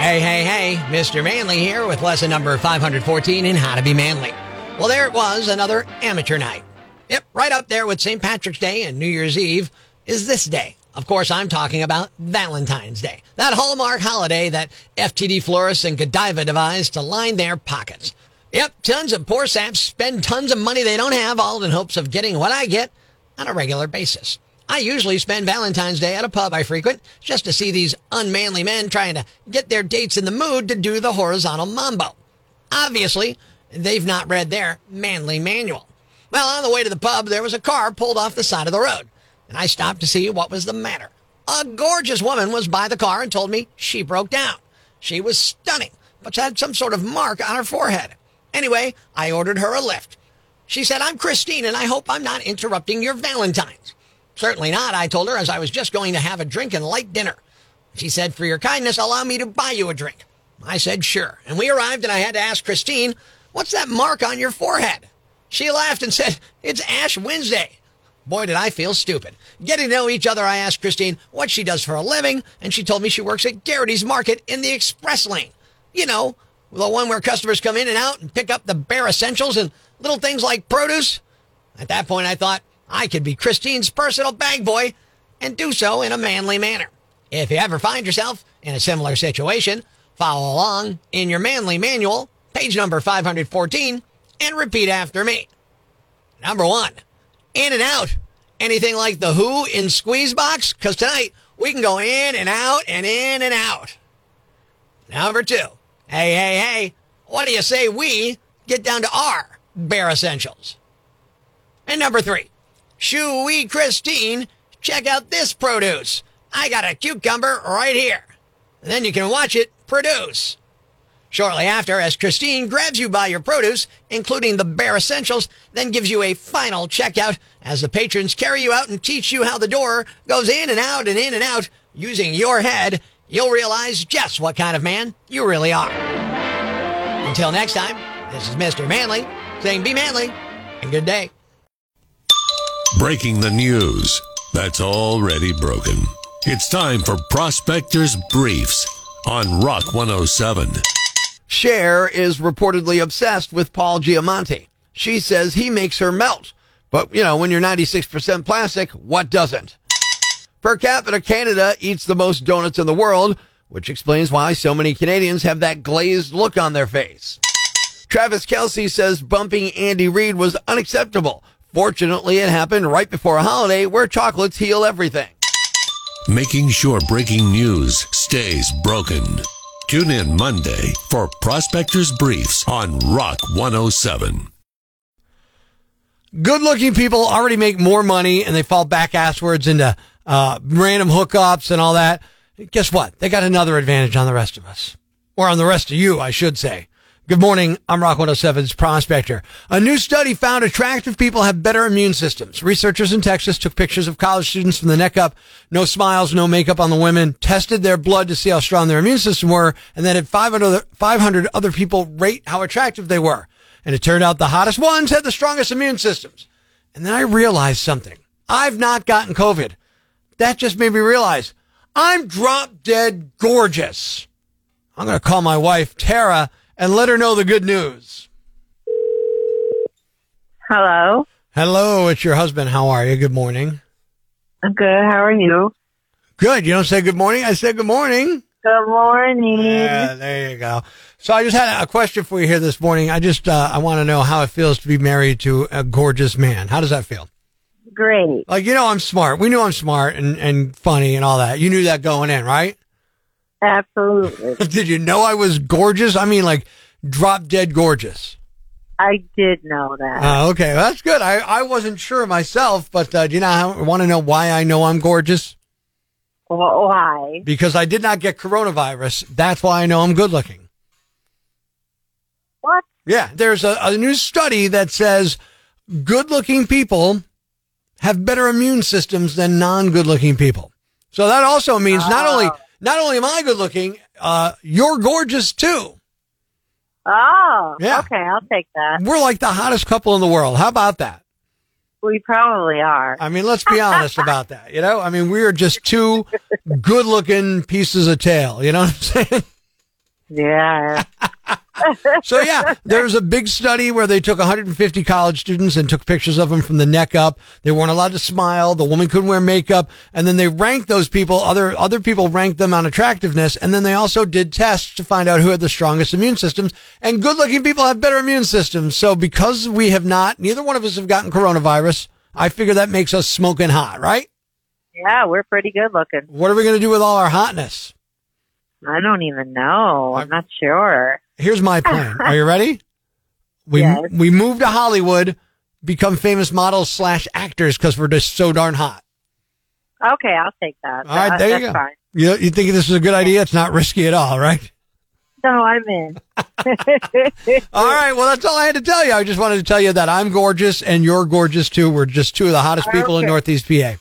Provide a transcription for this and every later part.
Hey, hey, hey, Mr. Manly here with lesson number 514 in How to Be Manly. Well, there it was, another amateur night. Yep, right up there with St. Patrick's Day and New Year's Eve is this day. Of course, I'm talking about Valentine's Day, that hallmark holiday that FTD florists and Godiva devised to line their pockets. Yep, tons of poor saps spend tons of money they don't have, all in hopes of getting what I get on a regular basis. I usually spend Valentine's Day at a pub I frequent just to see these unmanly men trying to get their dates in the mood to do the horizontal mambo. Obviously, they've not read their manly manual. Well, on the way to the pub, there was a car pulled off the side of the road, and I stopped to see what was the matter. A gorgeous woman was by the car and told me she broke down. She was stunning, but had some sort of mark on her forehead. Anyway, I ordered her a lift. She said, I'm Christine, and I hope I'm not interrupting your Valentine's. Certainly not, I told her, as I was just going to have a drink and light dinner. She said, For your kindness, allow me to buy you a drink. I said, Sure. And we arrived, and I had to ask Christine, What's that mark on your forehead? She laughed and said, It's Ash Wednesday. Boy, did I feel stupid. Getting to know each other, I asked Christine what she does for a living, and she told me she works at Gerrity's Market in the express lane. You know, the one where customers come in and out and pick up the bare essentials and little things like produce. At that point, I thought, I could be Christine's personal bag boy and do so in a manly manner. If you ever find yourself in a similar situation, follow along in your manly manual, page number 514, and repeat after me. Number one, in and out. Anything like the Who in Squeeze Box? Because tonight we can go in and out and in and out. Number two, hey, hey, hey, what do you say we get down to our bare essentials? And number three, Shoo wee Christine, check out this produce. I got a cucumber right here. Then you can watch it produce. Shortly after, as Christine grabs you by your produce, including the bare essentials, then gives you a final checkout as the patrons carry you out and teach you how the door goes in and out and in and out using your head, you'll realize just what kind of man you really are. Until next time, this is Mr. Manly saying be manly and good day. Breaking the news that's already broken. It's time for Prospectors Briefs on Rock 107. Cher is reportedly obsessed with Paul Giamatti. She says he makes her melt. But, you know, when you're 96% plastic, what doesn't? Per capita, Canada eats the most donuts in the world, which explains why so many Canadians have that glazed look on their face. Travis Kelce says bumping Andy Reid was unacceptable. Fortunately, it happened right before a holiday where chocolates heal everything. Making sure breaking news stays broken. Tune in Monday for Prospectors Briefs on Rock 107. Good looking people already make more money and they fall back asswards into uh, random hookups and all that. Guess what? They got another advantage on the rest of us. Or on the rest of you, I should say. Good morning. I'm Rock 107's Prospector. A new study found attractive people have better immune systems. Researchers in Texas took pictures of college students from the neck up, no smiles, no makeup on the women, tested their blood to see how strong their immune system were, and then had 500, 500 other people rate how attractive they were. And it turned out the hottest ones had the strongest immune systems. And then I realized something. I've not gotten COVID. That just made me realize I'm drop dead gorgeous. I'm going to call my wife, Tara, and let her know the good news. Hello. Hello, it's your husband. How are you? Good morning. I'm good. How are you? Good. You don't say good morning. I said good morning. Good morning. Yeah, there you go. So I just had a question for you here this morning. I just uh, I want to know how it feels to be married to a gorgeous man. How does that feel? Great. Like you know, I'm smart. We knew I'm smart and and funny and all that. You knew that going in, right? Absolutely. Did you know I was gorgeous? I mean, like drop dead gorgeous. I did know that. Uh, okay, well, that's good. I, I wasn't sure myself, but uh, do you know how, want to know why I know I'm gorgeous? Well, why? Because I did not get coronavirus. That's why I know I'm good looking. What? Yeah, there's a, a new study that says good looking people have better immune systems than non good looking people. So that also means not only Oh. Not only am I good looking, uh, you're gorgeous too. Oh, Yeah. okay. I'll take that. We're like the hottest couple in the world. How about that? We probably are. I mean, let's be honest about that. You know, I mean, we are just two good looking pieces of tail. You know what I'm saying? Yeah. So yeah, there was a big study where they took 150 college students and took pictures of them from the neck up. They weren't allowed to smile. The woman couldn't wear makeup, and then they ranked those people. Other other people ranked them on attractiveness, and then they also did tests to find out who had the strongest immune systems. And good-looking people have better immune systems. So because we have not, neither one of us have gotten coronavirus. I figure that makes us smoking hot, right? Yeah, we're pretty good looking. What are we going to do with all our hotness? I don't even know. I'm not sure. Here's my plan. Are you ready? We Yes. we move to Hollywood, become famous models slash actors because we're just so darn hot. Okay, I'll take that. All right, there you go. Fine. You you think this is a good idea? It's not risky at all, right? No, I'm in. All right. Well, that's all I had to tell you. I just wanted to tell you that I'm gorgeous and you're gorgeous too. We're just two of the hottest people in Northeast PA.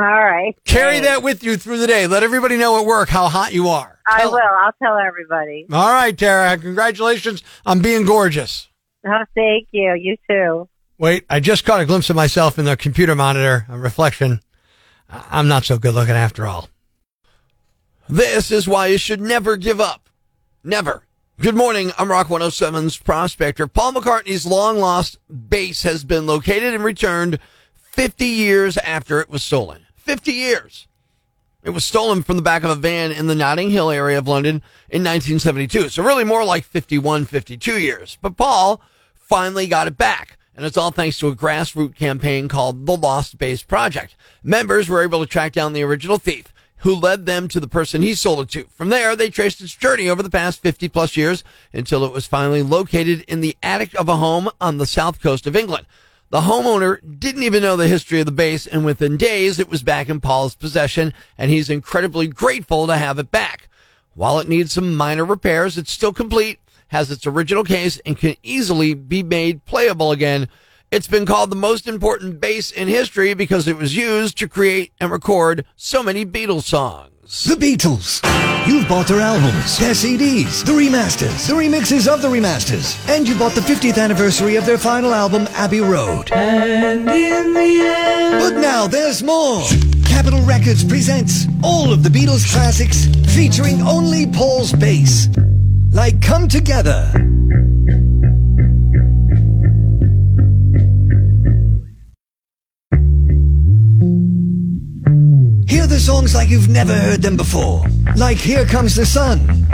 All right. Carry Thanks. that with you through the day. Let everybody know at work how hot you are. I Tell- will. I'll tell everybody. All right, Tara. Congratulations on being gorgeous. Oh, thank you. You too. Wait, I just caught a glimpse of myself in the computer monitor, a reflection. I- I'm not so good looking after all. This is why you should never give up. Never. Good morning. I'm Rock 107's prospector. Paul McCartney's long lost bass has been located and returned 50 years after it was stolen. 50 years. It was stolen from the back of a van in the Notting Hill area of London in 1972. So really more like 51, 52 years. But Paul finally got it back. And it's all thanks to a grassroots campaign called the Lost Bass Project. Members were able to track down the original thief who led them to the person he sold it to. From there, they traced its journey over the past 50 plus years until it was finally located in the attic of a home on the south coast of England. The homeowner didn't even know the history of the bass, and within days, it was back in Paul's possession, and he's incredibly grateful to have it back. While it needs some minor repairs, it's still complete, has its original case, and can easily be made playable again. It's been called the most important bass in history because it was used to create and record so many Beatles songs. The Beatles. You've bought their albums, their CDs, the remasters, the remixes of the remasters, and you bought the 50th anniversary of their final album, Abbey Road. And in the end. But now there's more. Capitol Records presents all of the Beatles classics featuring only Paul's bass. Like Come Together. The songs like you've never heard them before. Like Here Comes the Sun.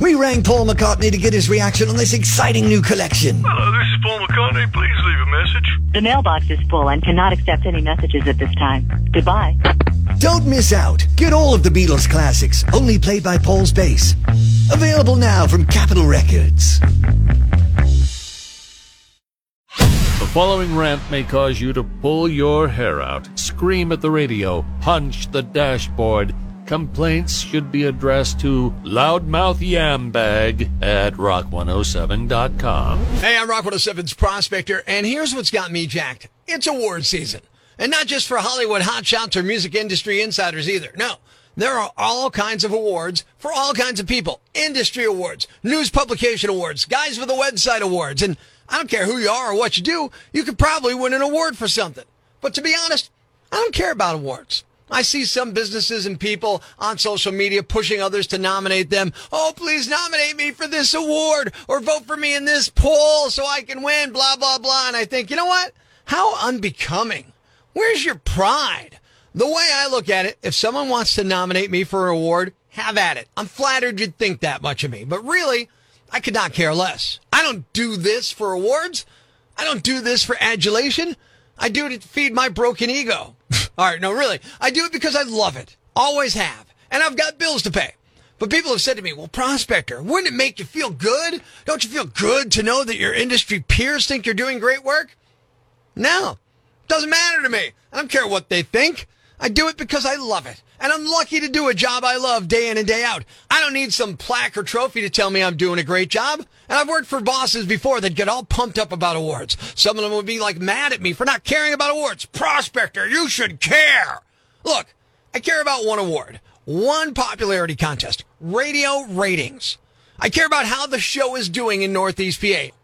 We rang Paul McCartney to get his reaction on this exciting new collection. Hello, this is Paul McCartney. Please leave a message. The mailbox is full and cannot accept any messages at this time. Goodbye. Don't miss out. Get all of the Beatles classics, only played by Paul's bass. Available now from Capitol Records. The following rant may cause you to pull your hair out, scream at the radio, punch the dashboard. Complaints should be addressed to loudmouth yambag at rock107.com. Hey, I'm Rock 107's prospector, and here's what's got me jacked. It's award season. And not just for Hollywood hotshots or music industry insiders either. No. There are all kinds of awards for all kinds of people. Industry awards, news publication awards, guys with a website awards, and I don't care who you are or what you do, you could probably win an award for something. But to be honest, I don't care about awards. I see some businesses and people on social media pushing others to nominate them. Oh, please nominate me for this award or vote for me in this poll so I can win, blah, blah, blah. And I think, you know what? How unbecoming. Where's your pride? The way I look at it, if someone wants to nominate me for an award, have at it. I'm flattered you'd think that much of me, but really, I could not care less. I don't do this for awards. I don't do this for adulation. I do it to feed my broken ego. All right, no, really. I do it because I love it. Always have. And I've got bills to pay. But people have said to me, well, prospector, wouldn't it make you feel good? Don't you feel good to know that your industry peers think you're doing great work? No, doesn't matter to me. I don't care what they think. I do it because I love it. And I'm lucky to do a job I love day in and day out. I don't need some plaque or trophy to tell me I'm doing a great job. And I've worked for bosses before that get all pumped up about awards. Some of them would be like mad at me for not caring about awards. Prospector, you should care. Look, I care about one award, one popularity contest, radio ratings. I care about how the show is doing in Northeast PA.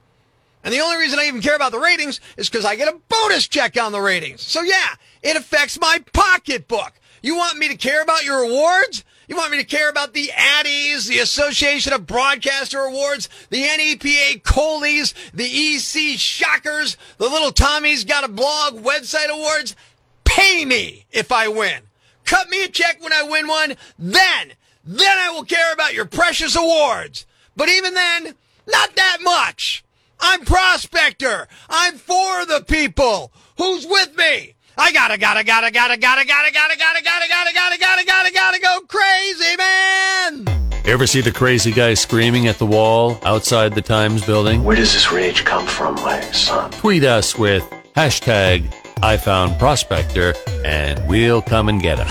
And the only reason I even care about the ratings is because I get a bonus check on the ratings. So yeah, it affects my pocketbook. You want me to care about your awards? You want me to care about the Addies, the Association of Broadcaster Awards, the NEPA Coleys, the EC Shockers, the Little Tommy's Got a Blog website awards? Pay me if I win. Cut me a check when I win one. Then, then I will care about your precious awards. But even then, not that much. I'm prospector. I'm for the people. Who's with me? I gotta, gotta, gotta, gotta, gotta, gotta, gotta, gotta, gotta, gotta, gotta, gotta, gotta, gotta go crazy, man. Ever see the crazy guy screaming at the wall outside the Times building? Where does this rage come from, my son? Tweet us with hashtag I found Prospector and we'll come and get him.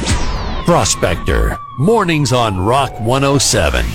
Prospector, mornings on Rock 107.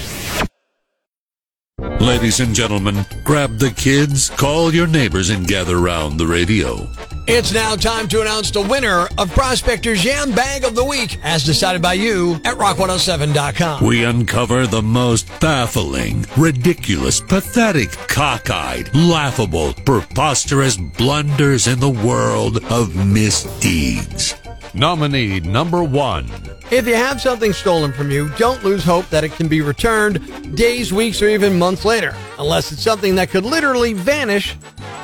Ladies and gentlemen, grab the kids, call your neighbors, and gather round the radio. It's now time to announce the winner of Prospector's Yam Bag of the Week, as decided by you at rock107.com. We uncover the most baffling, ridiculous, pathetic, cockeyed, laughable, preposterous blunders in the world of misdeeds. Nominee number one. If you have something stolen from you, don't lose hope that it can be returned days, weeks, or even months later, unless it's something that could literally vanish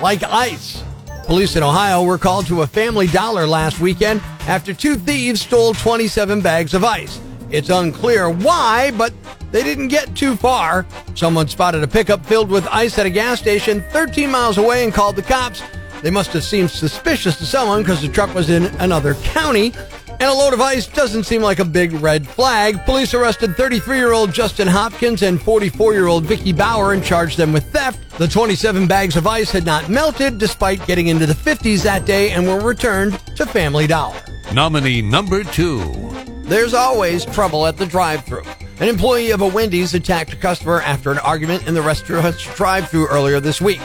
like ice. Police in Ohio were called to a family dollar last weekend after two thieves stole 27 bags of ice. It's unclear why, but they didn't get too far. Someone spotted a pickup filled with ice at a gas station 13 miles away and called the cops. They must have seemed suspicious to someone because the truck was in another county. And a load of ice doesn't seem like a big red flag. Police arrested 33 year old Justin Hopkins and 44 year old Vicky Bauer and charged them with theft. The 27 bags of ice had not melted despite getting into the 50s that day and were returned to Family Dollar. Nominee number two. There's always trouble at the drive thru. An employee of a Wendy's attacked a customer after an argument in the restaurant's drive thru earlier this week.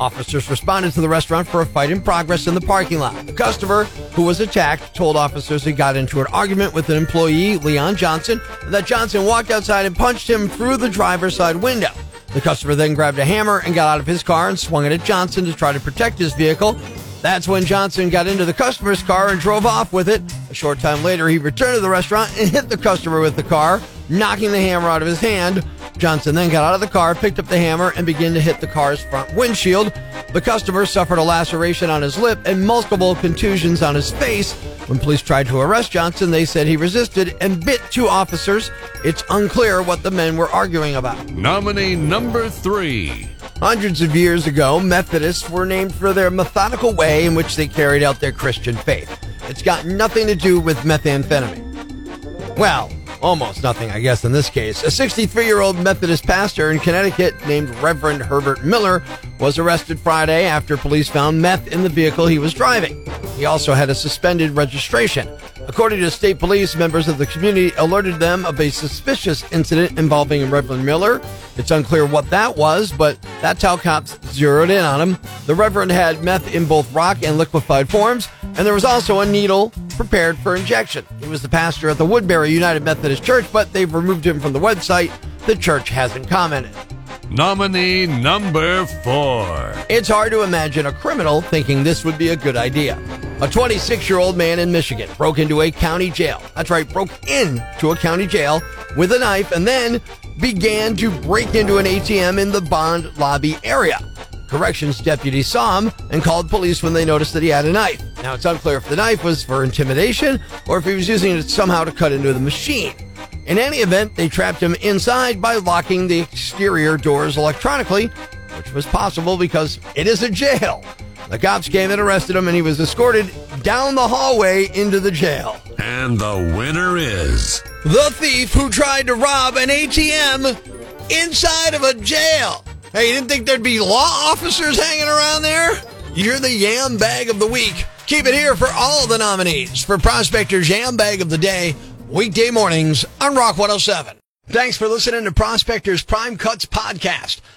Officers responded to the restaurant for a fight in progress in the parking lot. The customer who was attacked told officers he got into an argument with an employee, Leon Johnson, and that Johnson walked outside and punched him through the driver's side window. The customer then grabbed a hammer and got out of his car and swung it at Johnson to try to protect his vehicle. That's when Johnson got into the customer's car and drove off with it. A short time later, he returned to the restaurant and hit the customer with the car, knocking the hammer out of his hand. Johnson then got out of the car, picked up the hammer, and began to hit the car's front windshield. The customer suffered a laceration on his lip and multiple contusions on his face. When police tried to arrest Johnson, they said he resisted and bit two officers. It's unclear what the men were arguing about. Nominee number three. Hundreds of years ago, Methodists were named for their methodical way in which they carried out their Christian faith. It's got nothing to do with methamphetamine. Well, almost nothing, I guess, in this case. A 63 year old Methodist pastor in Connecticut named Reverend Herbert Miller was arrested Friday after police found meth in the vehicle he was driving. He also had a suspended registration. According to state police, members of the community alerted them of a suspicious incident involving Reverend Miller. It's unclear what that was, but that's how cops zeroed in on him. The Reverend had meth in both rock and liquefied forms, and there was also a needle prepared for injection. He was the pastor at the Woodbury United Methodist Church, but they've removed him from the website. The church hasn't commented. Nominee number four. It's hard to imagine a criminal thinking this would be a good idea. A 26 year old man in Michigan broke into a county jail. That's right, broke into a county jail with a knife and then began to break into an ATM in the bond lobby area. Corrections deputies saw him and called police when they noticed that he had a knife. Now, it's unclear if the knife was for intimidation or if he was using it somehow to cut into the machine. In any event, they trapped him inside by locking the exterior doors electronically, which was possible because it is a jail. The cops came and arrested him, and he was escorted down the hallway into the jail. And the winner is. The thief who tried to rob an ATM inside of a jail. Hey, you didn't think there'd be law officers hanging around there? You're the Yam Bag of the Week. Keep it here for all the nominees for Prospector's Yam Bag of the Day, weekday mornings on Rock 107. Thanks for listening to Prospector's Prime Cuts podcast.